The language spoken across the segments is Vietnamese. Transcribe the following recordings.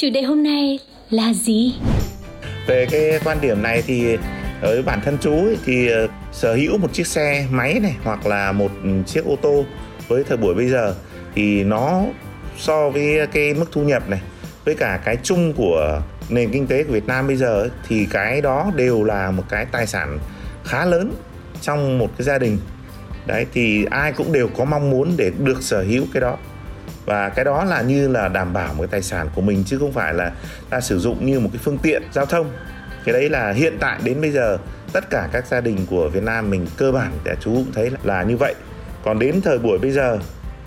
Chủ đề hôm nay là gì? Về cái quan điểm này thì ở bản thân chú ấy, thì ờ, sở hữu một chiếc xe máy này hoặc là một chiếc ô tô với thời buổi bây giờ thì nó so với cái mức thu nhập này với cả cái chung của nền kinh tế của Việt Nam bây giờ ấy, thì cái đó đều là một cái tài sản khá lớn trong một cái gia đình. Đấy thì ai cũng đều có mong muốn để được sở hữu cái đó và cái đó là như là đảm bảo một cái tài sản của mình chứ không phải là ta sử dụng như một cái phương tiện giao thông. Cái đấy là hiện tại đến bây giờ, tất cả các gia đình của Việt Nam mình cơ bản để chú cũng thấy là như vậy. Còn đến thời buổi bây giờ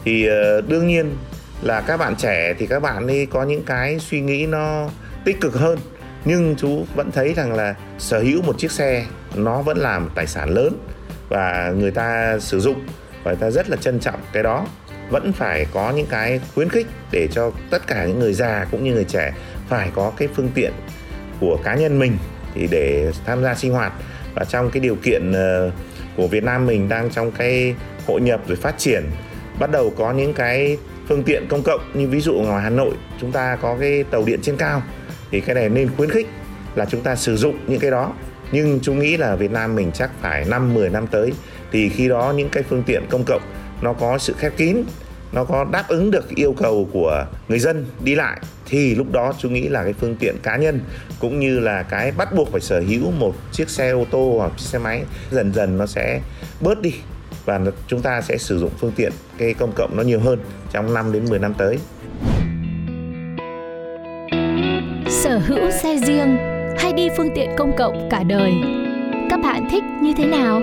thì ờ, đương nhiên là các bạn trẻ thì các bạn ấy có những cái suy nghĩ nó tích cực hơn. Nhưng chú vẫn thấy rằng là sở hữu một chiếc xe nó vẫn là một tài sản lớn và người ta sử dụng và người ta rất là trân trọng cái đó vẫn phải có những cái khuyến khích để cho tất cả những người già cũng như người trẻ phải có cái phương tiện của cá nhân mình thì để tham gia sinh hoạt. Và trong cái điều kiện ờ, của Việt Nam mình đang trong cái hội nhập rồi phát triển, bắt đầu có những cái phương tiện công cộng như ví dụ ngoài Hà Nội chúng ta có cái tàu điện trên cao thì cái này nên khuyến khích là chúng ta sử dụng những cái đó. Nhưng chúng nghĩ là Việt Nam mình chắc phải 5 10 năm tới thì khi đó những cái phương tiện công cộng nó có sự khép kín nó có đáp ứng được yêu cầu của người dân đi lại, thì lúc đó chú nghĩ là cái phương tiện cá nhân cũng như là cái bắt buộc phải sở hữu một chiếc xe ô tô hoặc chiếc xe máy, dần dần nó sẽ bớt đi và chúng ta sẽ sử dụng phương tiện cái công cộng nó nhiều hơn trong 5 đến 10 năm tới. sở hữu xe riêng hay đi phương tiện công cộng cả đời các bạn thích như thế nào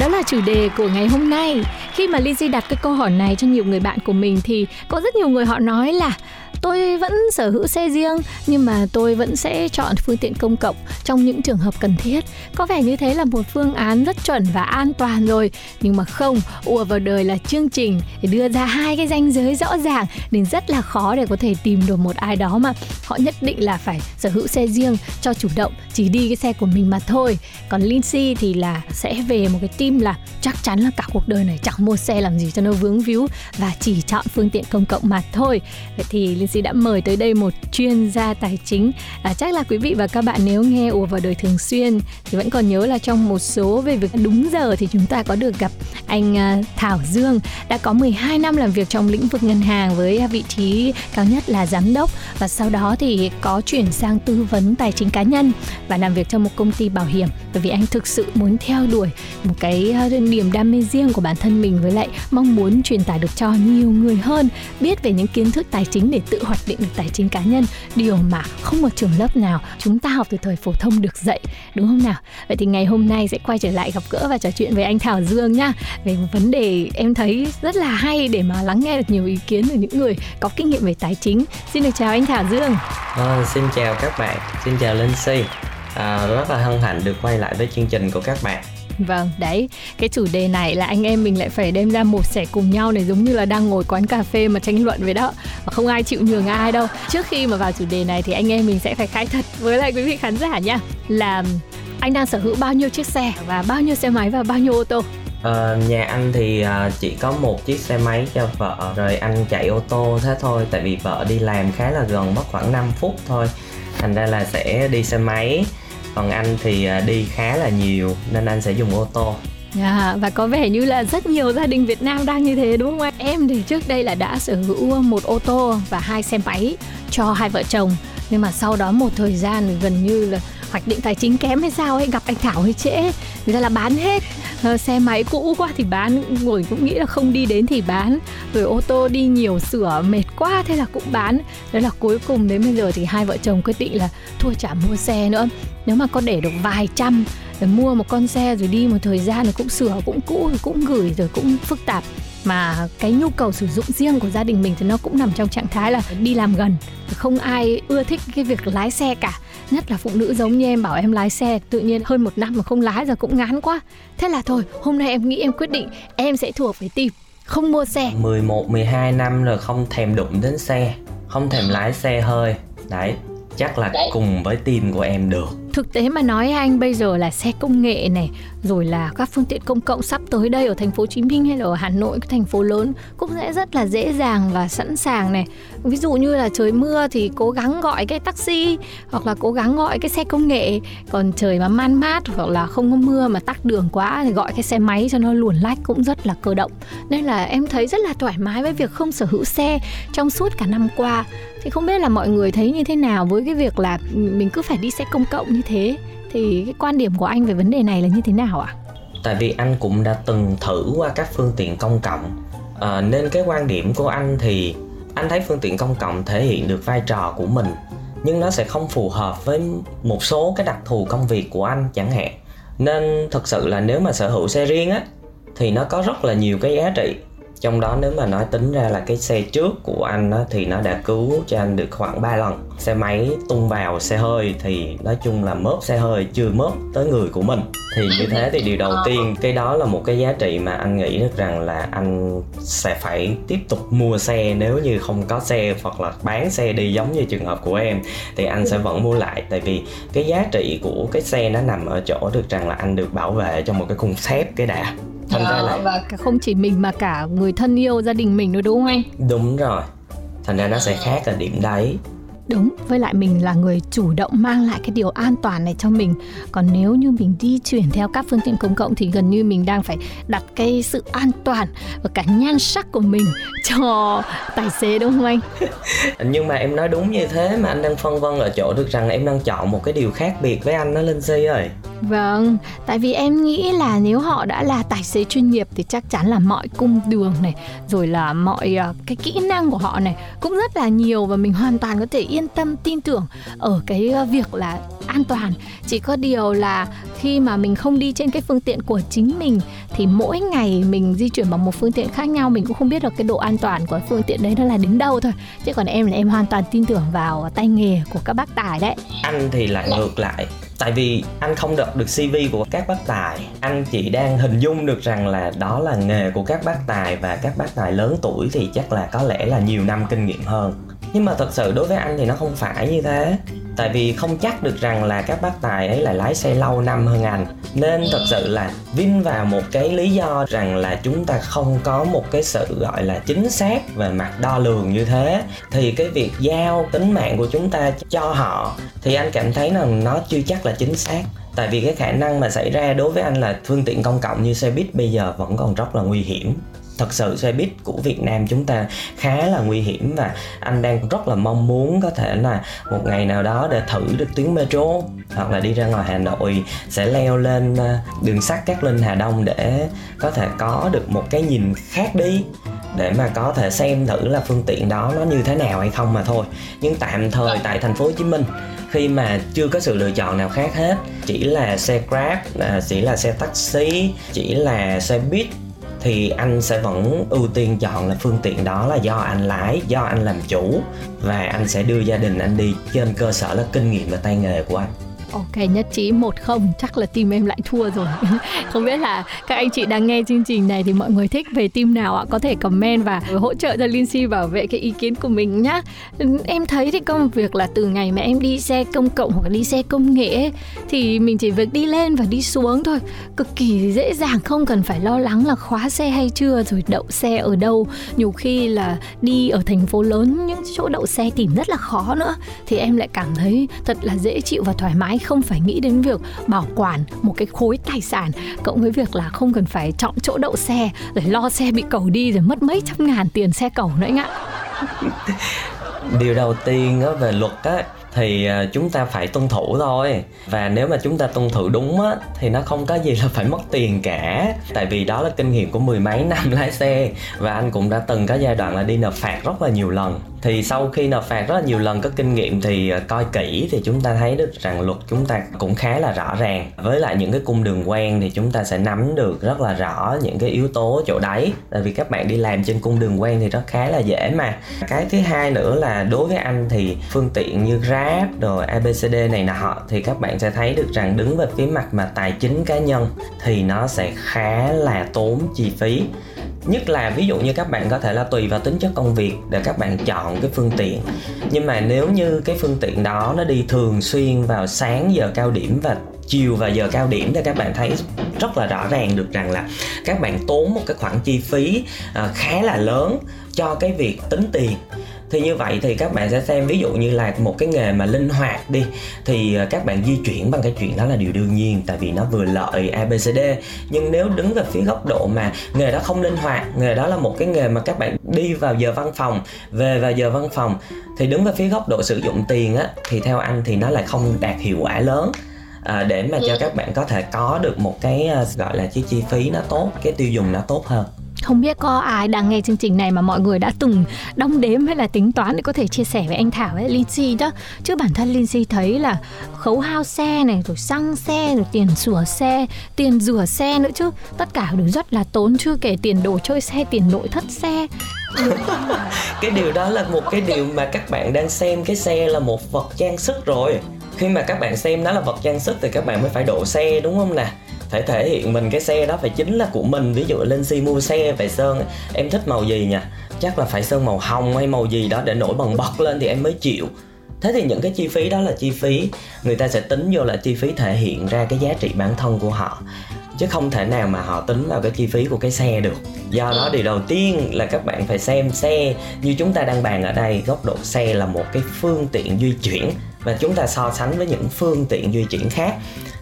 đó là chủ đề của ngày hôm nay. Khi mà Lizzy đặt cái câu hỏi này cho nhiều người bạn của mình thì có rất nhiều người họ nói là tôi vẫn sở hữu xe riêng, nhưng mà tôi vẫn sẽ chọn phương tiện công cộng trong những trường hợp cần thiết. Có vẻ như thế là một phương án rất chuẩn và an toàn rồi. Nhưng mà không ùa vào đời là chương trình để đưa ra hai cái ranh giới rõ ràng nên rất là khó để có thể tìm được một ai đó mà họ nhất định là phải sở hữu xe riêng cho chủ động, chỉ đi cái xe của mình mà thôi. Còn Lindsay thì là sẽ về một cái team là chắc chắn là cả cuộc đời này chẳng mua xe làm gì cho nó vướng víu và chỉ chọn phương tiện công cộng mà thôi. Vậy thì Lindsay đã mời tới đây một chuyên gia tài chính. À, chắc là quý vị và các bạn nếu nghe ùa vào đời thường xuyên thì vẫn còn nhớ là trong một số về việc đúng giờ thì chúng ta có được gặp anh à, Thảo Dương đã có 12 năm làm việc trong lĩnh vực ngân hàng với vị trí cao nhất là giám đốc và sau đó thì có chuyển sang tư vấn tài chính cá nhân và làm việc trong một công ty bảo hiểm. Bởi vì anh thực sự muốn theo đuổi một cái à, niềm đam mê riêng của bản thân mình với lại mong muốn truyền tải được cho nhiều người hơn biết về những kiến thức tài chính để tự hoạch định được tài chính cá nhân điều mà không một trường lớp nào chúng ta học từ thời phổ thông được dạy đúng không nào? Vậy thì ngày hôm nay sẽ quay trở lại gặp gỡ và trò chuyện với anh Thảo Dương nhá về một vấn đề em thấy rất là hay để mà lắng nghe được nhiều ý kiến từ những người có kinh nghiệm về tài chính. Xin được chào anh Thảo Dương. À, xin chào các bạn, xin chào Linh Si. À, Rất là hân hạnh được quay lại với chương trình của các bạn. Vâng, đấy, cái chủ đề này là anh em mình lại phải đem ra một sẻ cùng nhau này giống như là đang ngồi quán cà phê mà tranh luận với đó. Và không ai chịu nhường ai đâu. Trước khi mà vào chủ đề này thì anh em mình sẽ phải khai thật với lại quý vị khán giả nha. Là anh đang sở hữu bao nhiêu chiếc xe và bao nhiêu xe máy và bao nhiêu ô tô? Ờ, Nhà anh thì à, chỉ có một chiếc xe máy cho vợ Rồi anh chạy ô tô thế thôi Tại vì vợ đi làm khá là gần, mất khoảng 5 phút thôi Thành ra là sẽ đi xe máy còn anh thì à, đi khá là nhiều Nên anh sẽ dùng ô tô Yeah, và có vẻ như là rất nhiều gia đình Việt Nam đang như thế đúng không em? Em thì trước đây là đã sở hữu một ô tô và hai xe máy cho hai vợ chồng nhưng mà sau đó một thời gian gần như là hoạch định tài chính kém hay sao ấy, gặp anh thảo hơi trễ. Người ta là bán hết. Ờ, xe máy cũ quá thì bán, ngồi cũng nghĩ là không đi đến thì bán. Rồi ô tô đi nhiều, sửa mệt quá thế là cũng bán. Đấy là cuối cùng đến bây giờ thì hai vợ chồng quyết định là thôi chả mua xe nữa. Nếu mà có để được vài trăm rồi mua một con xe rồi đi một thời gian rồi cũng sửa, cũng cũ rồi cũng gửi rồi cũng phức tạp mà cái nhu cầu sử dụng riêng của gia đình mình thì nó cũng nằm trong trạng thái là đi làm gần. Không ai ưa thích cái việc lái xe cả. Nhất là phụ nữ giống như em bảo em lái xe tự nhiên hơn một năm mà không lái giờ cũng ngán quá. Thế là thôi hôm nay em nghĩ em quyết định em sẽ thuộc về tìm không mua xe. 11, 12 năm rồi không thèm đụng đến xe Không thèm lái xe hơi. Đấy, chắc là cùng với team của em được thực tế mà nói anh, bây giờ là xe công nghệ này, rồi là các phương tiện công cộng sắp tới đây ở thành phố Hồ Chí Minh hay là ở Hà Nội, cái thành phố lớn, cũng sẽ rất là dễ dàng và sẵn sàng này. Ví dụ như là trời mưa thì cố gắng gọi cái taxi, hoặc là cố gắng gọi cái xe công nghệ. Còn trời mà man mát hoặc là không có mưa mà tắc đường quá thì gọi cái xe máy cho nó luồn lách cũng rất là cơ động. Nên là em thấy rất là thoải mái với việc không sở hữu xe trong suốt cả năm qua. Thì không biết là mọi người thấy như thế nào với cái việc là mình cứ phải đi xe công cộng như thế. Thì cái quan điểm của anh về vấn đề này là như thế nào ạ? Tại vì anh cũng đã từng thử qua các phương tiện công cộng. À, Nên cái quan điểm của anh thì anh thấy phương tiện công cộng thể hiện được vai trò của mình Nhưng nó sẽ không phù hợp với một số cái đặc thù công việc của anh chẳng hạn. Nên thực sự là nếu mà sở hữu xe riêng á Thì nó có rất là nhiều cái giá trị trong đó nếu mà nói tính ra là cái xe trước của anh á, thì nó đã cứu cho anh được khoảng 3 lần. Xe máy tung vào xe hơi thì nói chung là mớp xe hơi chưa mớp tới người của mình. Thì như thế thì điều đầu tiên cái đó là một cái giá trị mà anh nghĩ được rằng là anh sẽ phải tiếp tục mua xe nếu như không có xe hoặc là bán xe đi giống như trường hợp của em thì anh sẽ vẫn mua lại. Tại vì cái giá trị của cái xe nó nằm ở chỗ được rằng là anh được bảo vệ trong một cái khung thép cái đã thành ra là và không chỉ mình mà cả người thân yêu gia đình mình nữa đúng không anh đúng rồi. Thành ra nó sẽ khác ở điểm đấy đúng với lại mình là người chủ động mang lại cái điều an toàn này cho mình. Còn nếu như mình di chuyển theo các phương tiện công cộng thì gần như mình đang phải đặt cái sự an toàn và cả nhan sắc của mình cho tài xế đúng không anh? Nhưng mà em nói đúng như thế mà anh đang phân vân ở chỗ được rằng em đang chọn một cái điều khác biệt với anh đó linh si ơi. Vâng, tại vì em nghĩ là nếu họ đã là tài xế chuyên nghiệp thì chắc chắn là mọi cung đường này, rồi là mọi uh, cái kỹ năng của họ này cũng rất là nhiều và mình hoàn toàn có thể yên yên tâm tin tưởng ở cái ờ, việc là an toàn. Chỉ có điều là khi mà mình không đi trên cái phương tiện của chính mình, thì mỗi ngày mình di chuyển bằng một phương tiện khác nhau, mình cũng không biết được cái độ an toàn của phương tiện đấy nó là đến đâu thôi. Chứ còn em là em hoàn toàn tin tưởng vào tay nghề của các bác tài đấy. Anh thì lại ngược lại, tại vì anh không đọc được cv của các bác tài anh chỉ đang hình dung được rằng là đó là nghề của các bác tài, và các bác tài lớn tuổi thì chắc là có lẽ là nhiều năm kinh nghiệm hơn nhưng mà thật sự đối với anh thì nó không phải như thế. Tại vì không chắc được rằng là các bác tài ấy là lái xe lâu năm hơn anh. Nên thật sự là vin vào một cái lý do rằng là chúng ta không có một cái sự gọi là chính xác về mặt đo lường như thế. Thì cái việc giao tính mạng của chúng ta cho họ thì anh cảm thấy rằng nó chưa chắc là chính xác. Tại vì cái khả năng mà xảy ra đối với anh là phương tiện công cộng như xe buýt bây giờ vẫn còn rất là nguy hiểm thật sự xe buýt của Việt Nam chúng ta khá là nguy hiểm và anh đang rất là mong muốn có thể là một ngày nào đó để thử được tuyến metro. Hoặc là đi ra ngoài Hà Nội sẽ leo lên ờ, đường sắt Cát Linh Hà Đông để có thể có được một cái nhìn khác đi để mà có thể xem thử là phương tiện đó nó như thế nào hay không mà thôi. Nhưng tạm thời tại thành phố Hồ Chí Minh khi mà chưa có sự lựa chọn nào khác hết chỉ là xe grab à, chỉ là xe taxi chỉ là xe buýt thì anh sẽ vẫn ưu tiên chọn là phương tiện đó là do anh lái, do anh làm chủ. Và anh sẽ đưa gia đình anh đi trên cơ sở là kinh nghiệm và tay nghề của anh. Ok nhất trí một không chắc là team em lại thua rồi. Không biết là các anh chị đang nghe chương trình này thì mọi người thích về team nào ạ? Có thể comment và hỗ trợ cho Lindsay bảo vệ cái ý kiến của mình nhá. Em thấy thì công việc là từ ngày mà em đi xe công cộng hoặc đi xe công nghệ ấy, Thì mình chỉ việc đi lên và đi xuống thôi. Cực kỳ dễ dàng không cần phải lo lắng là khóa xe hay chưa Rồi đậu xe ở đâu. Nhiều khi là đi ở thành phố lớn những chỗ đậu xe tìm rất là khó nữa. Thì em lại cảm thấy thật là dễ chịu và thoải mái không phải nghĩ đến việc bảo quản một cái khối tài sản cộng với việc là không cần phải chọn chỗ đậu xe rồi lo xe bị cầu đi rồi mất mấy trăm ngàn tiền xe cầu nữa anh ạ. Điều đầu tiên á, về luật á thì à, chúng ta phải tuân thủ thôi. Và nếu mà chúng ta tuân thủ đúng á thì nó không có gì là phải mất tiền cả. Tại vì đó là kinh nghiệm của mười mấy năm lái xe và anh cũng đã từng có giai đoạn là đi nộp phạt rất là nhiều lần thì sau khi nộp phạt rất là nhiều lần có kinh nghiệm thì ờ, coi kỹ thì chúng ta thấy được rằng luật chúng ta cũng khá là rõ ràng. Với lại những cái cung đường quen thì chúng ta sẽ nắm được rất là rõ những cái yếu tố chỗ đáy. Tại vì các bạn đi làm trên cung đường quen thì rất khá là dễ mà. Cái thứ hai nữa là đối với anh thì phương tiện như grab rồi abcd này nọ thì các bạn sẽ thấy được rằng đứng về phía mặt mà tài chính cá nhân thì nó sẽ khá là tốn chi phí nhất là ví dụ như các bạn có thể là tùy vào tính chất công việc để các bạn chọn cái phương tiện. Nhưng mà nếu như cái phương tiện đó nó đi thường xuyên vào sáng giờ cao điểm và chiều và giờ cao điểm thì các bạn thấy rất là rõ ràng được rằng là các bạn tốn một cái khoản chi phí à, khá là lớn cho cái việc tính tiền thì như vậy thì các bạn sẽ xem ví dụ như là một cái nghề mà linh hoạt đi thì à, các bạn di chuyển bằng cái chuyện đó là điều đương nhiên tại vì nó vừa lợi abcd nhưng nếu đứng về phía góc độ mà nghề đó không linh hoạt nghề đó là một cái nghề mà các bạn đi vào giờ văn phòng về vào giờ văn phòng thì đứng về phía góc độ sử dụng tiền á thì theo anh thì nó lại không đạt hiệu quả lớn. À, để mà cho các bạn có thể có được một cái à, gọi là cái chi phí nó tốt cái tiêu dùng nó tốt hơn không biết có ai đang nghe chương trình này mà mọi người đã từng đong đếm hay là tính toán để có thể chia sẻ với anh Thảo ấy Lindsay đó. Chứ bản thân Lindsay thấy là khấu hao xe này, rồi xăng xe, rồi tiền sửa xe, tiền rửa xe nữa chứ. Tất cả đều rất là tốn chưa kể tiền đồ chơi xe, tiền nội thất xe. Cái điều đó là một cái điều mà các bạn đang xem. Cái xe là một vật trang sức rồi. Khi mà các bạn xem nó là vật trang sức thì các bạn mới phải độ xe, đúng không nè? Phải thể hiện mình cái xe đó phải chính là của mình. Ví dụ lên si mua xe phải sơn em thích màu gì nha chắc là phải sơn màu hồng hay màu gì đó để nổi bần bật lên thì em mới chịu. Thế thì những cái chi phí đó là chi phí người ta sẽ tính vô là chi phí thể hiện ra cái giá trị bản thân của họ. Chứ không thể nào mà họ tính vào cái chi phí của cái xe được. Do đó điều đầu tiên là các bạn phải xem xe như chúng ta đang bàn ở đây. Góc độ xe là một cái phương tiện di chuyển và chúng ta so sánh với những phương tiện di chuyển khác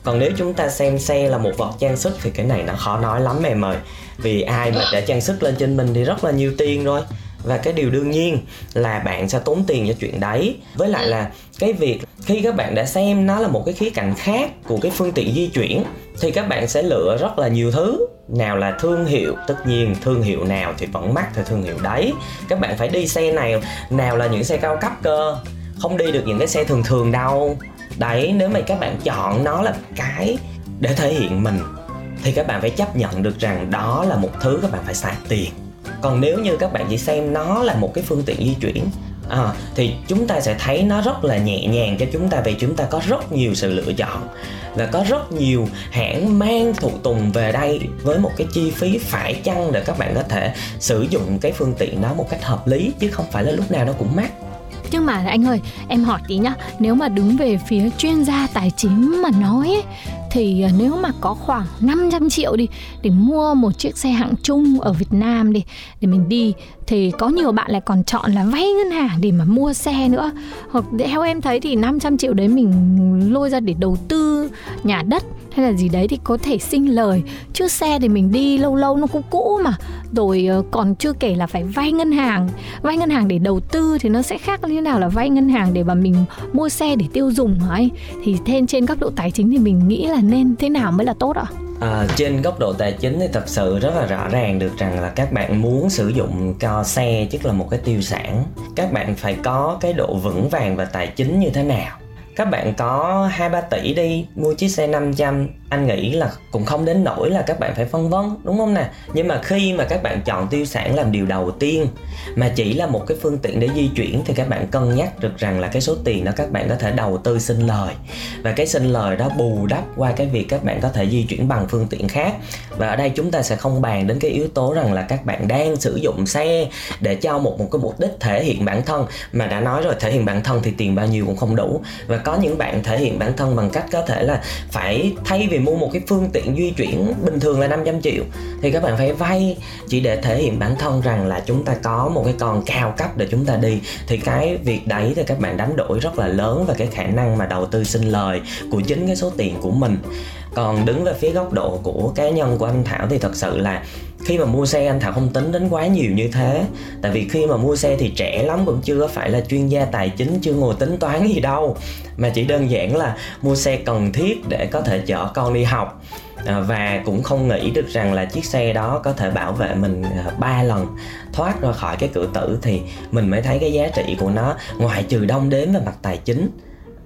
còn nếu chúng ta xem xe là một vật trang sức thì cái này nó khó nói lắm em ơi. Vì ai mà đã trang sức lên trên mình thì rất là nhiều tiền rồi. Và cái điều đương nhiên là bạn sẽ tốn tiền cho chuyện đấy. Với lại là cái việc khi các bạn đã xem nó là một cái khía cạnh khác của cái phương tiện di chuyển thì các bạn sẽ lựa rất là nhiều thứ. Nào là thương hiệu, tất nhiên thương hiệu nào thì vẫn mắc theo thương hiệu đấy. Các bạn phải đi xe này, nào là những xe cao cấp cơ. Không đi được những cái xe thường thường đâu đấy nếu mà các bạn chọn nó là cái để thể hiện mình thì các bạn phải chấp nhận được rằng đó là một thứ các bạn phải xài tiền. Còn nếu như các bạn chỉ xem nó là một cái phương tiện di chuyển à, thì chúng ta sẽ thấy nó rất là nhẹ nhàng cho chúng ta vì chúng ta có rất nhiều sự lựa chọn và có rất nhiều hãng mang phụ tùng về đây với một cái chi phí phải chăng để các bạn có thể sử dụng cái phương tiện đó một cách hợp lý chứ không phải là lúc nào nó cũng mắc nhưng mà anh ơi em hỏi tí nhá. Nếu mà đứng về phía chuyên gia tài chính mà nói ấy, thì à, nếu mà có khoảng 500 triệu đi để mua một chiếc xe hạng trung ở Việt Nam đi để mình đi thì có nhiều bạn lại còn chọn là vay ngân hàng để mà mua xe nữa. Hoặc theo em thấy thì 500 triệu đấy mình lôi ra để đầu tư nhà đất hay là gì đấy thì có thể sinh lời. Chứ xe thì mình đi lâu lâu nó cũng cũ mà. Rồi ờ, còn chưa kể là phải vay ngân hàng. Vay ngân hàng để đầu tư thì nó sẽ khác như nào là vay ngân hàng để mà mình mua xe để tiêu dùng ấy thì thêm trên góc độ tài chính thì mình nghĩ là nên thế nào mới là tốt ạ? À, trên góc độ tài chính thì thật sự rất là rõ ràng được rằng là các bạn muốn sử dụng cho xe tức là một cái tiêu sản. Các bạn phải có cái độ vững vàng và tài chính như thế nào các bạn có hai ba tỷ đi, mua chiếc xe 500 anh nghĩ là cũng không đến nỗi là các bạn phải phân vân, đúng không nè? Nhưng mà khi mà các bạn chọn tiêu sản làm điều đầu tiên, mà chỉ là một cái phương tiện để di chuyển, thì các bạn cân nhắc được rằng là cái số tiền đó các bạn có thể đầu tư sinh lời. Và cái sinh lời đó bù đắp qua cái việc các bạn có thể di chuyển bằng phương tiện khác. Và ở đây chúng ta sẽ không bàn đến cái yếu tố rằng là các bạn đang sử dụng xe để cho một một cái mục đích thể hiện bản thân, mà đã nói rồi, thể hiện bản thân thì tiền bao nhiêu cũng không đủ. Và có những bạn thể hiện bản thân bằng cách có thể là phải thay vì mua một cái phương tiện di chuyển bình thường là 500 triệu, thì các bạn phải vay chỉ để thể hiện bản thân rằng là chúng ta có một cái con cao cấp để chúng ta đi. Thì cái việc đấy thì các bạn đánh đổi rất là lớn và cái khả năng mà đầu tư sinh lời của chính cái số tiền của mình. Còn đứng về phía góc độ của cá nhân của anh Thảo thì thật sự là khi mà mua xe anh thảo không tính đến quá nhiều như thế. Tại vì khi mà mua xe thì trẻ lắm, cũng chưa phải là chuyên gia tài chính, chưa ngồi tính toán gì đâu. Mà chỉ đơn giản là mua xe cần thiết để có thể chở con đi học. À, và cũng không nghĩ được rằng là chiếc xe đó có thể bảo vệ mình à, ba lần, thoát ra khỏi cái cửa tử thì mình mới thấy cái giá trị của nó. Ngoài trừ đông đếm về mặt tài chính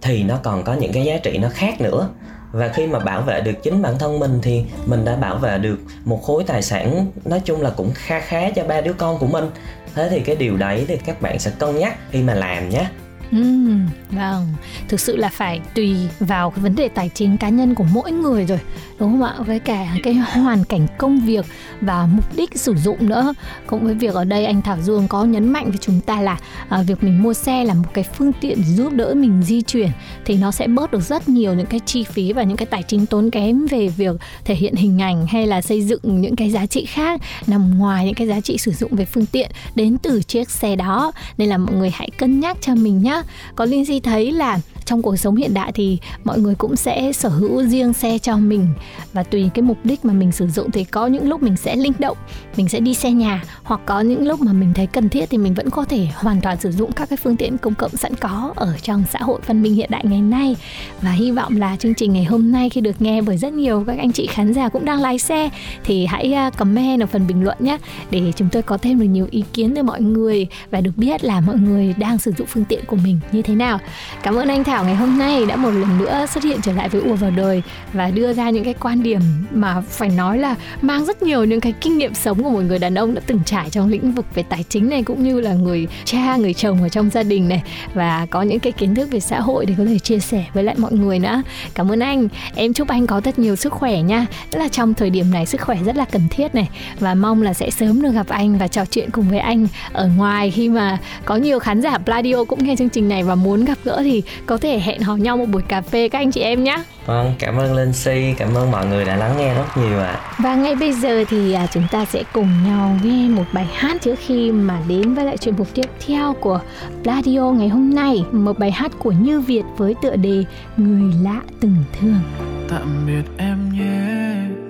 thì nó còn có những cái giá trị nó khác nữa và khi mà bảo vệ được chính bản thân mình thì mình đã bảo vệ được một khối tài sản, nói chung là cũng kha khá cho ba đứa con của mình. Thế thì cái điều đấy thì các bạn sẽ cân nhắc khi mà làm nhé. Ừ, vâng, thực sự là phải tùy vào cái vấn đề tài chính cá nhân của mỗi người rồi đúng không ạ? Với cả cái hoàn cảnh công việc và mục đích sử dụng nữa. Cũng với việc ở đây anh Thảo Dương có nhấn mạnh với chúng ta là à, việc mình mua xe là một cái phương tiện giúp đỡ mình di chuyển thì nó sẽ bớt được rất nhiều những cái chi phí và những cái tài chính tốn kém về việc thể hiện hình ảnh hay là xây dựng những cái giá trị khác nằm ngoài những cái giá trị sử dụng về phương tiện đến từ chiếc xe đó. Nên là mọi người hãy cân nhắc cho mình nhé có linh di thấy là trong cuộc sống hiện đại thì mọi người cũng sẽ sở hữu riêng xe cho mình. Và tùy cái mục đích mà mình sử dụng thì có những lúc mình sẽ linh động, mình sẽ đi xe nhà. Hoặc có những lúc mà mình thấy cần thiết thì mình vẫn có thể hoàn toàn sử dụng các cái phương tiện công cộng sẵn có ở trong xã hội văn minh hiện đại ngày nay. Và hy vọng là chương trình ngày hôm nay khi được nghe bởi rất nhiều các anh chị khán giả cũng đang lái xe thì hãy à, comment ở phần bình luận nhé, để chúng tôi có thêm được nhiều ý kiến từ mọi người và được biết là mọi người đang sử dụng phương tiện của mình như thế nào. Cảm ơn anh Thảo ngày hôm nay đã một lần nữa xuất hiện trở lại với ùa vào đời và đưa ra những cái quan điểm mà phải nói là mang rất nhiều những cái kinh nghiệm sống của một người đàn ông đã từng trải trong lĩnh vực về tài chính này, cũng như là người cha, người chồng ở trong gia đình này và có những cái kiến thức về xã hội để có thể chia sẻ với lại mọi người nữa. Cảm ơn anh. Em chúc anh có thật nhiều sức khỏe nha. Tức là trong thời điểm này sức khỏe rất là cần thiết này và mong là sẽ sớm được gặp anh và trò chuyện cùng với anh ở ngoài khi mà có nhiều khán giả Pladio cũng nghe chương trình này và muốn gặp gỡ thì có thể hẹn hò nhau một buổi cà phê các anh chị em nhé vâng cảm ơn linh si cảm ơn mọi người đã lắng nghe rất nhiều ạ. À. và ngay bây giờ thì à, chúng ta sẽ cùng nhau nghe một bài hát trước khi mà đến với lại chuyên mục tiếp theo của Radio ngày hôm nay. Một bài hát của Như Việt với tựa đề Người lạ từng thương. Tạm biệt em nhé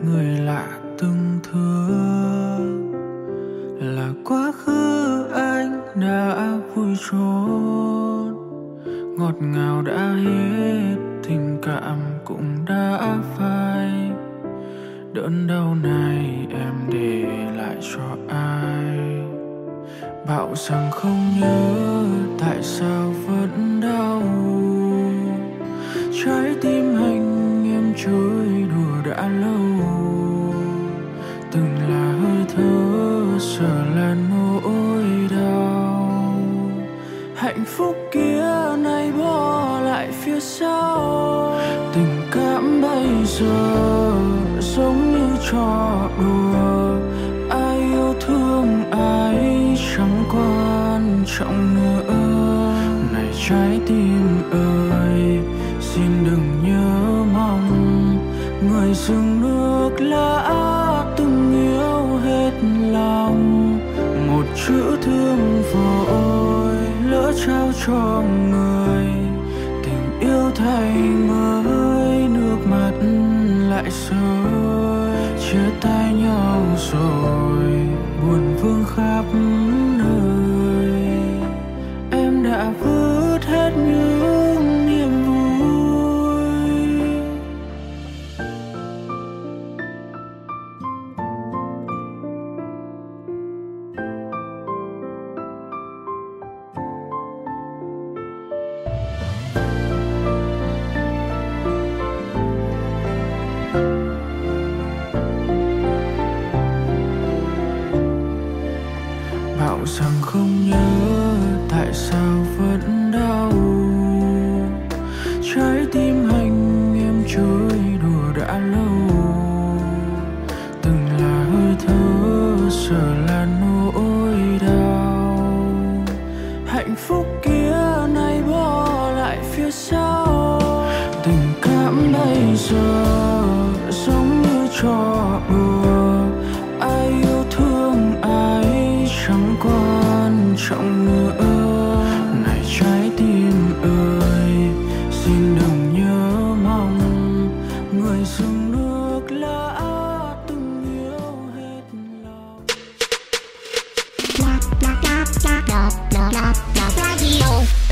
người lạ từng thương. Là quá khứ anh đã vui trốn ngọt ngào đã hết, tình cảm cũng đã phai. Đớn đau này em để lại cho ai? Bảo rằng không nhớ tại sao vẫn đau. Trái tim anh em chơi đùa đã lâu. Giờ giống như trò đùa. Ai yêu thương, ai chẳng quan trọng nữa. Này trái tim ơi, xin đừng nhớ mong. Người dừng nước lã từng yêu hết lòng. Một chữ thương vội lỡ trao cho người. Tình yêu thay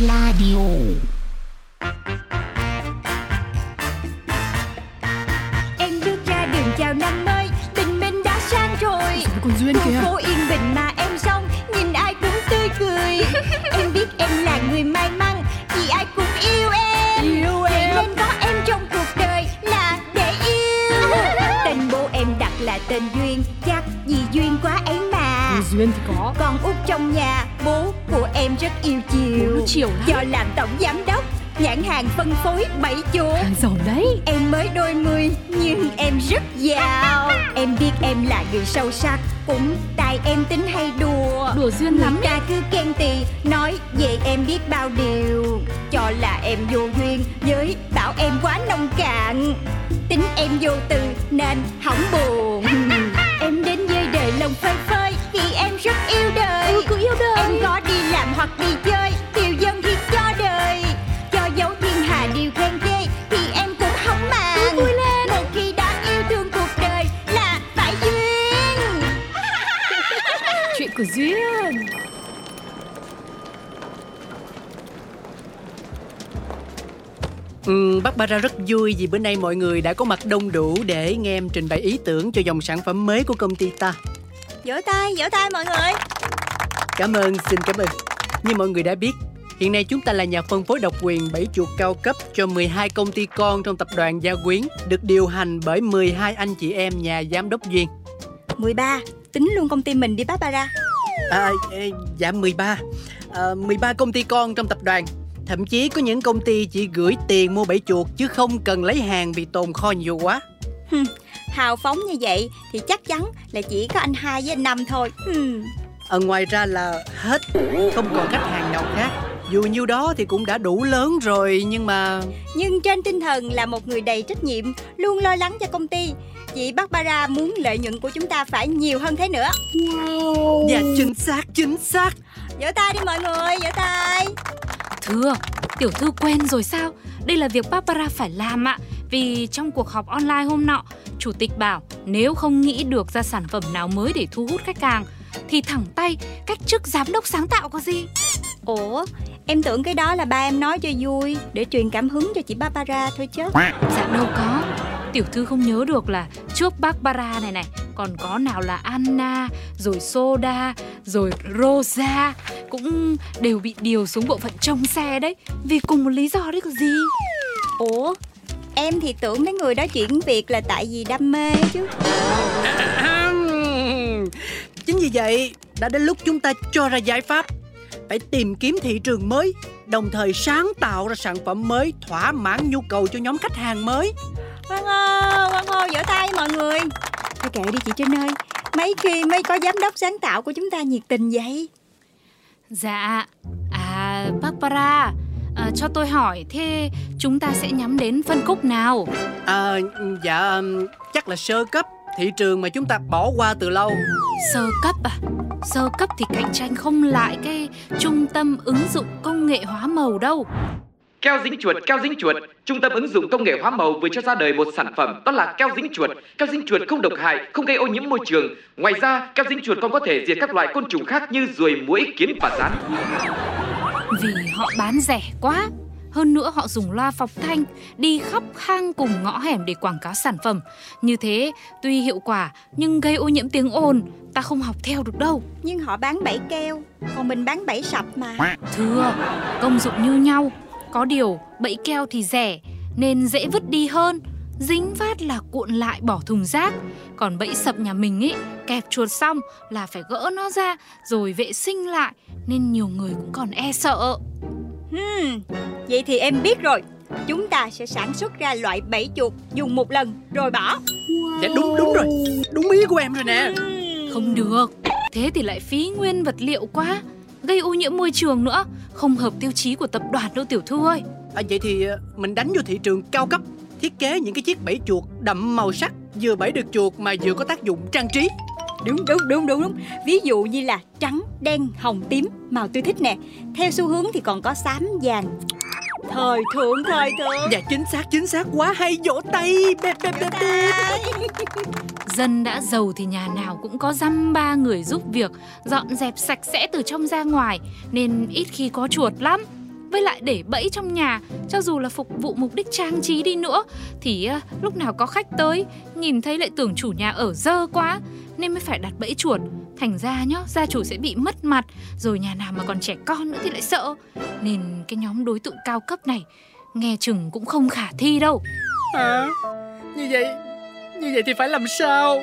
Radio. Em bước ra đường chào năm mới, tình mình đã sang rồi. Còn duyên kìa. phố yên bình mà em xong, nhìn ai cũng tươi cười. em biết em là người may mắn, vì ai cũng yêu em. Yêu Vậy em. nên có em trong cuộc đời là để yêu. tên bố em đặt là tên duyên, chắc vì duyên quá ấy mà. Duyên thì có. Còn út trong nhà chiều lắm. Do làm tổng giám đốc Nhãn hàng phân phối bảy chỗ. Hàng giàu đấy. Em mới đôi mươi nhưng em rất giàu. Em biết em là người sâu sắc Cũng tại em tính hay đùa. Đùa duyên Người lắm ta cứ khen tì Nói về em biết bao điều. Cho là em vô duyên Với bảo em quá nông cạn. Tính em vô từ nên hỏng buồn. Em đến với đời lòng phơi phới Vì em rất yêu đời. Ừ, cứ yêu đời. Em có đi làm hoặc đi của Duyên Ừ, Barbara rất vui vì bữa nay mọi người đã có mặt đông đủ để nghe em trình bày ý tưởng cho dòng sản phẩm mới của công ty ta. Vỗ tay, vỗ tay mọi người Cảm ơn, xin cảm ơn. Như mọi người đã biết, hiện nay chúng ta là nhà phân phối độc quyền bảy chuột cao cấp cho 12 công ty con trong tập đoàn Gia Quyến, được điều hành bởi 12 anh chị em nhà giám đốc Duyên. 13 Tính luôn công ty mình đi Barbara À, ê, dạ 13. À, 13 công ty con trong tập đoàn. Thậm chí có những công ty chỉ gửi tiền mua bẫy chuột chứ không cần lấy hàng vì tồn kho nhiều quá. Hào phóng như vậy Thì chắc chắn là chỉ có anh hai với anh năm thôi hmm. Ở ngoài ra là hết, không còn khách hàng nào khác. Dù nhiêu đó thì cũng đã đủ lớn rồi nhưng mà Nhưng trên tinh thần là một người đầy trách nhiệm Luôn lo lắng cho công ty Chị Barbara muốn lợi nhuận của chúng ta phải nhiều hơn thế nữa Dạ chính xác, chính xác. Vỗ tay đi mọi người, vỗ tay Thưa, tiểu thư quen rồi sao? Đây là việc Barbara phải làm ạ. Vì trong cuộc họp online hôm nọ, chủ tịch bảo nếu không nghĩ được ra sản phẩm nào mới để thu hút khách hàng thì thẳng tay cách chức giám đốc sáng tạo có gì? Ủa, em tưởng cái đó là ba em nói cho vui Để truyền cảm hứng cho chị Barbara thôi chứ Dạ đâu có. Tiểu thư không nhớ được là trước Barbara này này còn có nào là Anna, rồi Soda, rồi Rosa cũng đều bị điều xuống bộ phận trông xe đấy vì cùng một lý do đấy có gì. Ủa, em thì tưởng mấy người đó chuyển việc là tại vì đam mê chứ Chính vì vậy, đã đến lúc chúng ta cho ra giải pháp. Phải tìm kiếm thị trường mới, đồng thời sáng tạo ra sản phẩm mới thỏa mãn nhu cầu cho nhóm khách hàng mới. Quang ơi, Quang ơi, vỗ tay mọi người Thôi kệ đi chị Trinh ơi Mấy khi mới có giám đốc sáng tạo của chúng ta nhiệt tình vậy Dạ, à Barbara, à, cho tôi hỏi thế chúng ta sẽ nhắm đến phân khúc nào? À, dạ, chắc là sơ cấp, thị trường mà chúng ta bỏ qua từ lâu. Sơ cấp à? Sơ cấp thì cạnh tranh không lại cái trung tâm ứng dụng công nghệ hóa màu đâu. Keo dính chuột, keo dính chuột. Trung tâm ứng dụng công nghệ hóa màu vừa cho ra đời một sản phẩm đó là keo dính chuột. Keo dính chuột không độc hại, không gây ô nhiễm môi trường. Ngoài ra, keo dính chuột còn có thể diệt các loại côn trùng khác như ruồi, muỗi, kiến và rắn. Vì họ bán rẻ quá. Hơn nữa họ dùng loa phóng thanh đi khắp hang cùng ngõ hẻm để quảng cáo sản phẩm. Như thế tuy hiệu quả nhưng gây ô nhiễm tiếng ồn, ta không học theo được đâu. Nhưng họ bán bẫy keo Còn mình bán bẫy sập mà Thưa, công dụng như nhau, có điều bẫy keo thì rẻ nên dễ vứt đi hơn. Dính phát là cuộn lại bỏ thùng rác Còn bẫy sập nhà mình ấy Kẹp chuột xong là phải gỡ nó ra Rồi vệ sinh lại Nên nhiều người cũng còn e sợ hmm, Vậy thì em biết rồi Chúng ta sẽ sản xuất ra loại bẫy chuột Dùng một lần rồi bỏ Dạ đúng, đúng rồi, đúng ý của em rồi nè. Hmm. Không được Thế thì lại phí nguyên vật liệu quá Gây ô nhiễm môi trường nữa Không hợp tiêu chí của tập đoàn đâu tiểu thư ơi. À, vậy thì ờ, mình đánh vô thị trường cao cấp, thiết kế những cái chiếc bẫy chuột đậm màu sắc, vừa bẫy được chuột mà vừa có tác dụng trang trí. Đúng đúng đúng đúng đúng. Ví dụ như là trắng, đen, hồng, tím Màu tôi thích nè. Theo xu hướng thì còn có xám, vàng Thời thượng, thời thượng Dạ chính xác, chính xác quá hay vỗ tay. Bẹp, bẹp, bẹp, bẹp. Dân đã giàu thì nhà nào cũng có dăm ba người giúp việc Dọn dẹp sạch sẽ từ trong ra ngoài Nên ít khi có chuột lắm Với lại để bẫy trong nhà. Cho dù là phục vụ mục đích trang trí đi nữa Thì à, lúc nào có khách tới Nhìn thấy lại tưởng chủ nhà ở dơ quá Nên mới phải đặt bẫy chuột. Thành ra nhá, gia chủ sẽ bị mất mặt Rồi nhà nào mà còn trẻ con nữa thì lại sợ. Nên cái nhóm đối tượng cao cấp này Nghe chừng cũng không khả thi đâu. Hả? Như vậy Như vậy thì phải làm sao?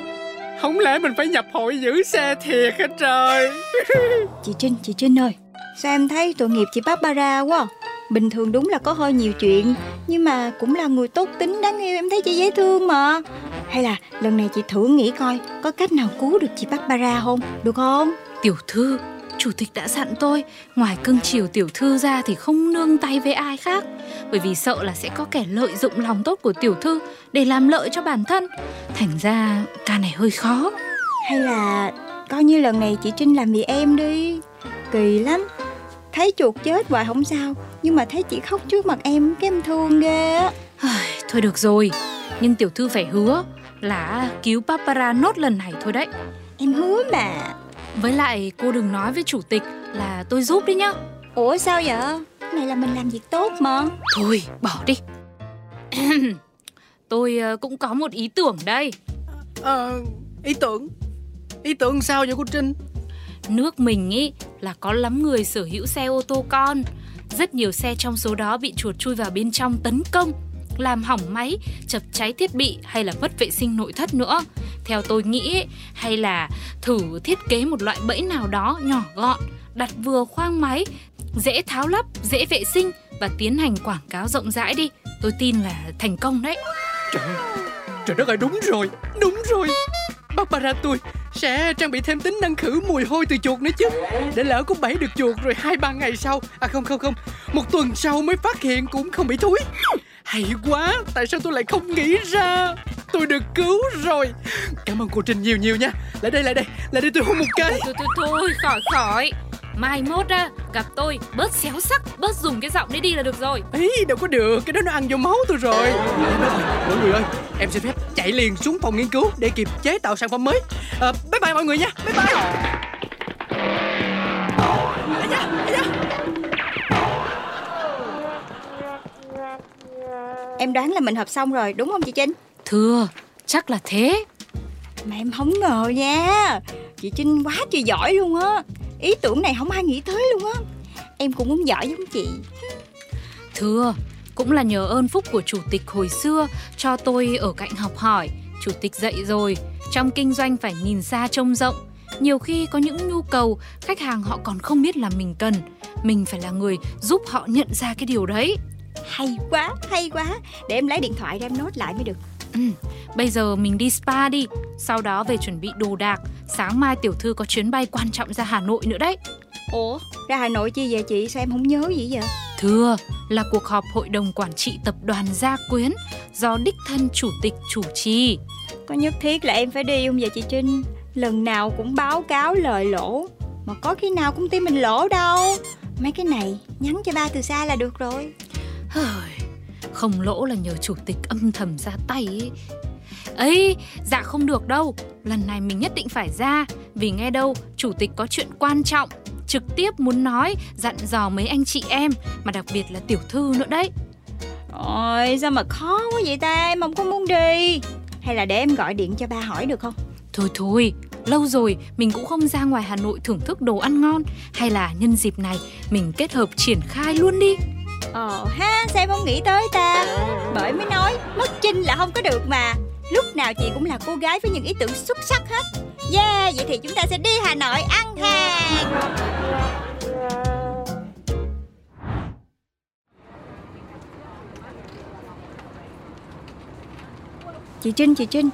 Không lẽ mình phải nhập hội giữ xe thiệt hả trời? Chị Trinh, chị Trinh ơi Sao em thấy tội nghiệp chị Barbara quá? Bình thường đúng là có hơi nhiều chuyện Nhưng mà cũng là người tốt tính đáng yêu Em thấy chị dễ thương mà. Hay là lần này chị thử nghĩ coi Có cách nào cứu được chị Barbara không? Được không? Tiểu thư, chủ tịch đã dặn tôi Ngoài cưng chiều tiểu thư ra thì không nương tay với ai khác. Bởi vì sợ là sẽ có kẻ lợi dụng lòng tốt của tiểu thư Để làm lợi cho bản thân. Thành ra ca này hơi khó. Hay là coi như lần này chị Trinh làm vì em đi. Kỳ lắm Thấy chuột chết hoài không sao Nhưng mà thấy chị khóc trước mặt em Cái em thương ghê á. Thôi được rồi Nhưng tiểu thư phải hứa là cứu Barbara nốt lần này thôi đấy. Em hứa mà. Với lại cô đừng nói với chủ tịch là tôi giúp đi nhá. Ủa sao vậy? Này là mình làm việc tốt mà. Thôi bỏ đi. Tôi ờ, cũng có một ý tưởng đây. Ờ Ý tưởng? Ý tưởng sao vậy cô Trinh Nước mình ý là có lắm người sở hữu xe ô tô con Rất nhiều xe trong số đó bị chuột chui vào bên trong tấn công làm hỏng máy, chập cháy thiết bị hay là mất vệ sinh nội thất nữa. Theo tôi nghĩ hay là thử thiết kế một loại bẫy nào đó nhỏ gọn, đặt vừa khoang máy, dễ tháo lắp, dễ vệ sinh và tiến hành quảng cáo rộng rãi đi. Tôi tin là thành công đấy. Trời Trời đất ơi đúng rồi Đúng rồi Barbara tôi sẽ trang bị thêm tính năng khử mùi hôi từ chuột nữa chứ. Để lỡ có bẫy được chuột rồi hai ba ngày sau. À không không không. Một tuần sau mới phát hiện cũng không bị thúi Hay quá, Tại sao tôi lại không nghĩ ra? Tôi được cứu rồi. Cảm ơn cô Trinh nhiều nhiều nha. Lại đây lại đây. Lại đây tôi hôn một cái. Thôi thôi thôi, khỏi khỏi. Mai mốt á gặp tôi bớt xéo sắc Bớt dùng cái giọng đấy đi là được rồi. Ý đâu có được Cái đó nó ăn vô máu tôi rồi. Mọi người ơi Em xin phép chạy liền xuống phòng nghiên cứu Để kịp chế tạo sản phẩm mới. À, Bye bye mọi người nha Bye bye. Em đoán là mình hợp xong rồi đúng không chị Trinh? Thưa chắc là thế. Mà em không ngờ nha. Chị Trinh quá trời giỏi luôn á Ý tưởng này không ai nghĩ tới luôn á Em cũng muốn giỏi giống chị Thưa cũng là nhờ ơn phúc của chủ tịch hồi xưa cho tôi ở cạnh học hỏi. Chủ tịch dạy rồi, trong kinh doanh phải nhìn xa trông rộng. Nhiều khi có những nhu cầu khách hàng họ còn không biết là mình cần. Mình phải là người giúp họ nhận ra cái điều đấy. Hay quá, hay quá Để em lấy điện thoại ra em nốt lại mới được Ừ, bây giờ mình đi spa đi, sau đó về chuẩn bị đồ đạc. Sáng mai tiểu thư có chuyến bay quan trọng ra Hà Nội nữa đấy. Ủa, ra Hà Nội chi vậy chị? Sao em không nhớ gì vậy? Thưa là cuộc họp hội đồng quản trị tập đoàn Gia Quyến do đích thân chủ tịch chủ trì. Có nhất thiết là em phải đi không vậy chị Trinh? Lần nào cũng báo cáo lời lỗ Mà có khi nào công ty mình lỗ đâu Mấy cái này nhắn cho ba từ xa là được rồi Không lỗ là nhờ chủ tịch âm thầm ra tay ấy. ấy dạ không được đâu. Lần này mình nhất định phải ra. Vì nghe đâu chủ tịch có chuyện quan trọng. Trực tiếp muốn nói dặn dò mấy anh chị em. Mà đặc biệt là tiểu thư nữa đấy. Ôi sao mà khó quá vậy ta? Em không có muốn đi. Hay là để em gọi điện cho ba hỏi được không? Thôi thôi lâu rồi mình cũng không ra ngoài hà nội thưởng thức đồ ăn ngon. Hay là nhân dịp này mình kết hợp triển khai luôn đi Ờ. Ha sao em không nghĩ tới ta? Bởi mới nói mất Trinh là không có được mà. Lúc nào chị cũng là cô gái với những ý tưởng xuất sắc hết. Yeah vậy thì chúng ta sẽ đi Hà Nội ăn hàng. Chị Trinh, chị Trinh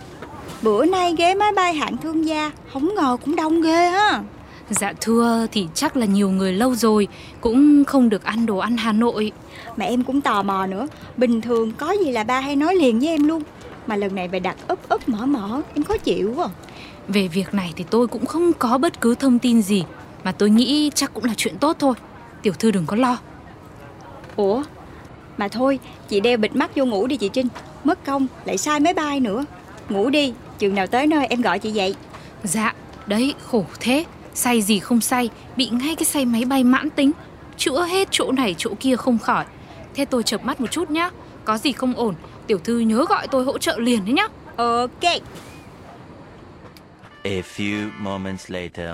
Bữa nay ghé máy bay hạng thương gia Không ngờ cũng đông ghê ha dạ thưa thì chắc là nhiều người lâu rồi cũng không được ăn đồ ăn hà nội Mà em cũng tò mò nữa. Bình thường có gì là ba hay nói liền với em luôn. Mà lần này bà đặt úp úp mở mở Em khó chịu quá. Về việc này thì tôi cũng không có bất cứ thông tin gì. Mà tôi nghĩ chắc cũng là chuyện tốt thôi. Tiểu thư đừng có lo. Ủa? Mà thôi chị đeo bịt mắt vô ngủ đi chị Trinh. Mất công lại sai máy bay nữa. Ngủ đi Chừng nào tới nơi em gọi chị dậy. Dạ đấy khổ thế. Say gì không say bị ngay cái say máy bay mãn tính. Chữa hết chỗ này chỗ kia không khỏi thế tôi chợp mắt một chút nhá có gì không ổn tiểu thư nhớ gọi tôi hỗ trợ liền đấy nhá Ok A few moments later.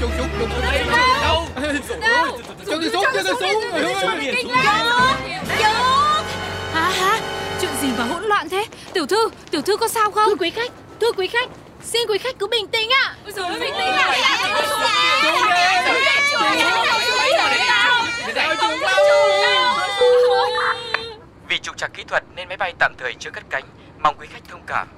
Chuột Chuột chuột chuột chuột em đâu Đâu Cho tôi xuống cho tôi xuống Chuột Hả hả? Chuyện gì mà hỗn loạn thế? Tiểu thư, tiểu thư có sao không? Thưa quý khách, thưa quý khách, xin quý khách cứ bình tĩnh ạ. Ôi giời ơi, bình tĩnh lại. Vì trục trặc kỹ thuật nên máy bay tạm thời chưa cất cánh. Mong quý khách thông cảm.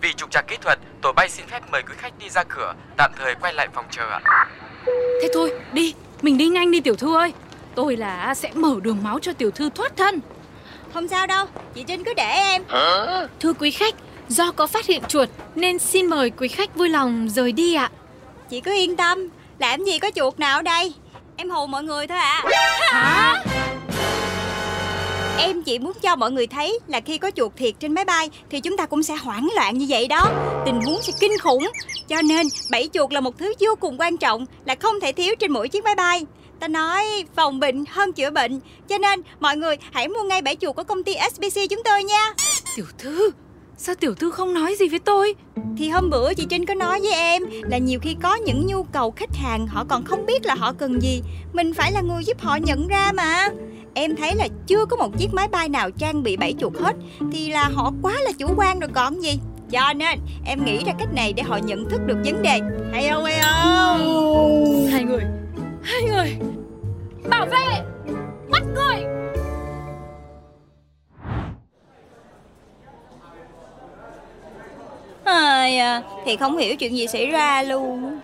Vì trục trặc kỹ thuật, tổ bay xin phép mời quý khách đi ra cửa, tạm thời quay lại phòng chờ ạ. Thế thôi, đi, mình đi nhanh đi tiểu thư ơi. Tôi là sẽ mở đường máu cho tiểu thư thoát thân. Không sao đâu Chị Trinh cứ để em Thưa quý khách, do có phát hiện chuột nên xin mời quý khách vui lòng rời đi ạ. Chị cứ yên tâm Làm gì có chuột nào ở đây Em hù mọi người thôi ạ Hả? Em chỉ muốn cho mọi người thấy là khi có chuột thiệt trên máy bay thì chúng ta cũng sẽ hoảng loạn như vậy đó. Tình huống sẽ kinh khủng. Cho nên bẫy chuột là một thứ vô cùng quan trọng là không thể thiếu trên mỗi chiếc máy bay. Ta nói phòng bệnh hơn chữa bệnh. Cho nên mọi người hãy mua ngay bẫy chuột của công ty SBC chúng tôi nha. Tiểu thư, sao tiểu thư không nói gì với tôi? Thì hôm bữa chị Trinh có nói với em là nhiều khi có những nhu cầu khách hàng họ còn không biết là họ cần gì. Mình phải là người giúp họ nhận ra mà. Em thấy là chưa có một chiếc máy bay nào trang bị bẫy chuột hết Thì là họ quá là chủ quan rồi còn gì Cho nên em nghĩ ra cách này để họ nhận thức được vấn đề Hay không hay không Hai người, hai người, bảo vệ, bắt người. Ai à, Thì không hiểu chuyện gì xảy ra luôn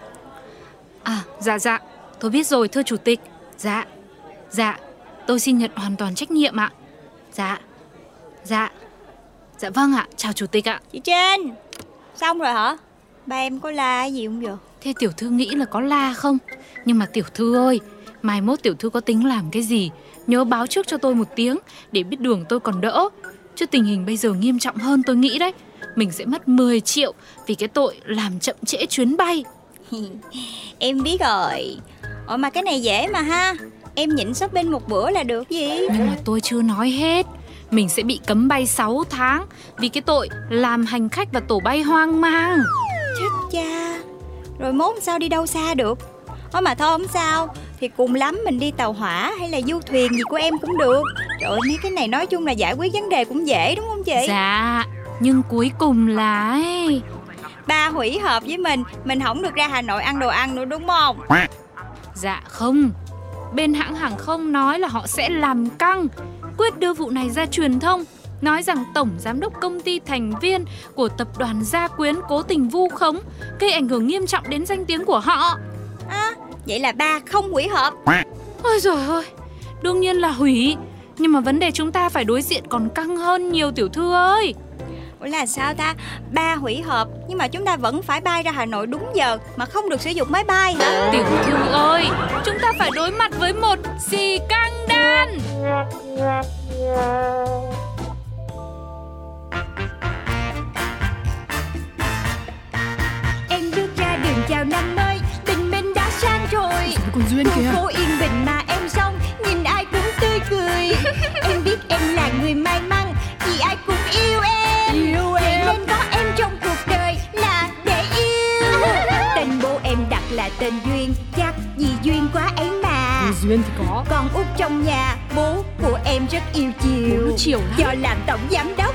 À, dạ dạ, tôi biết rồi thưa chủ tịch. Dạ, dạ, tôi xin nhận hoàn toàn trách nhiệm ạ. Dạ, dạ, dạ vâng ạ, chào chủ tịch ạ. Chị Trinh Xong rồi hả Ba em có la gì không vậy Thế tiểu thư nghĩ là có la không? Nhưng mà tiểu thư ơi, mai mốt tiểu thư có tính làm cái gì? Nhớ báo trước cho tôi một tiếng để biết đường tôi còn đỡ. Chứ tình hình bây giờ nghiêm trọng hơn tôi nghĩ đấy. Mình sẽ mất 10 triệu vì cái tội làm chậm trễ chuyến bay. Em biết rồi Ủa mà cái này dễ mà ha Em nhịn shopping một bữa là được gì Nhưng mà tôi chưa nói hết. Mình sẽ bị cấm bay 6 tháng vì cái tội làm hành khách và tổ bay hoang mang. Chết cha Rồi mốt sao đi đâu xa được Ủa mà thôi không sao. Thì cùng lắm mình đi tàu hỏa hay là du thuyền gì của em cũng được. Trời ơi mấy cái này nói chung là giải quyết vấn đề cũng dễ đúng không chị? Dạ, nhưng cuối cùng là Ba hủy hợp với mình Mình không được ra Hà Nội ăn đồ ăn nữa đúng không? Dạ không. Bên hãng hàng không nói là họ sẽ làm căng Quyết đưa vụ này ra truyền thông Nói rằng tổng giám đốc công ty thành viên Của tập đoàn Gia Quyến cố tình vu khống Gây ảnh hưởng nghiêm trọng đến danh tiếng của họ Vậy là ba không hủy hợp. Ôi trời ơi Đương nhiên là hủy. Nhưng mà vấn đề chúng ta phải đối diện còn căng hơn nhiều tiểu thư ơi. Ủa là sao ta? Ba hủy hợp Nhưng mà chúng ta vẫn phải bay ra Hà Nội đúng giờ Mà không được sử dụng máy bay hả? Tiểu thư ơi Chúng ta phải đối mặt với một xì căng đan. Em bước ra đường chào năm mới rồi Còn Duyên kìa. phố yên bình mà em xong Nhìn ai cũng tươi cười Em biết em là người may mắn Vì ai cũng yêu em Yêu em Vậy nên có em trong cuộc đời Là để yêu Tên bố em đặt là tên Duyên Chắc vì duyên quá ấy mà Duyên thì có. Con út trong nhà Bố của em rất yêu chiều chiều lắm. Do làm tổng giám đốc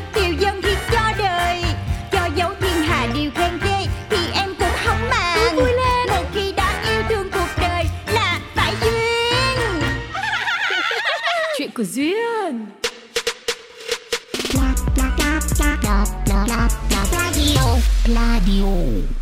Chuyện của Duyên. Radio. Radio.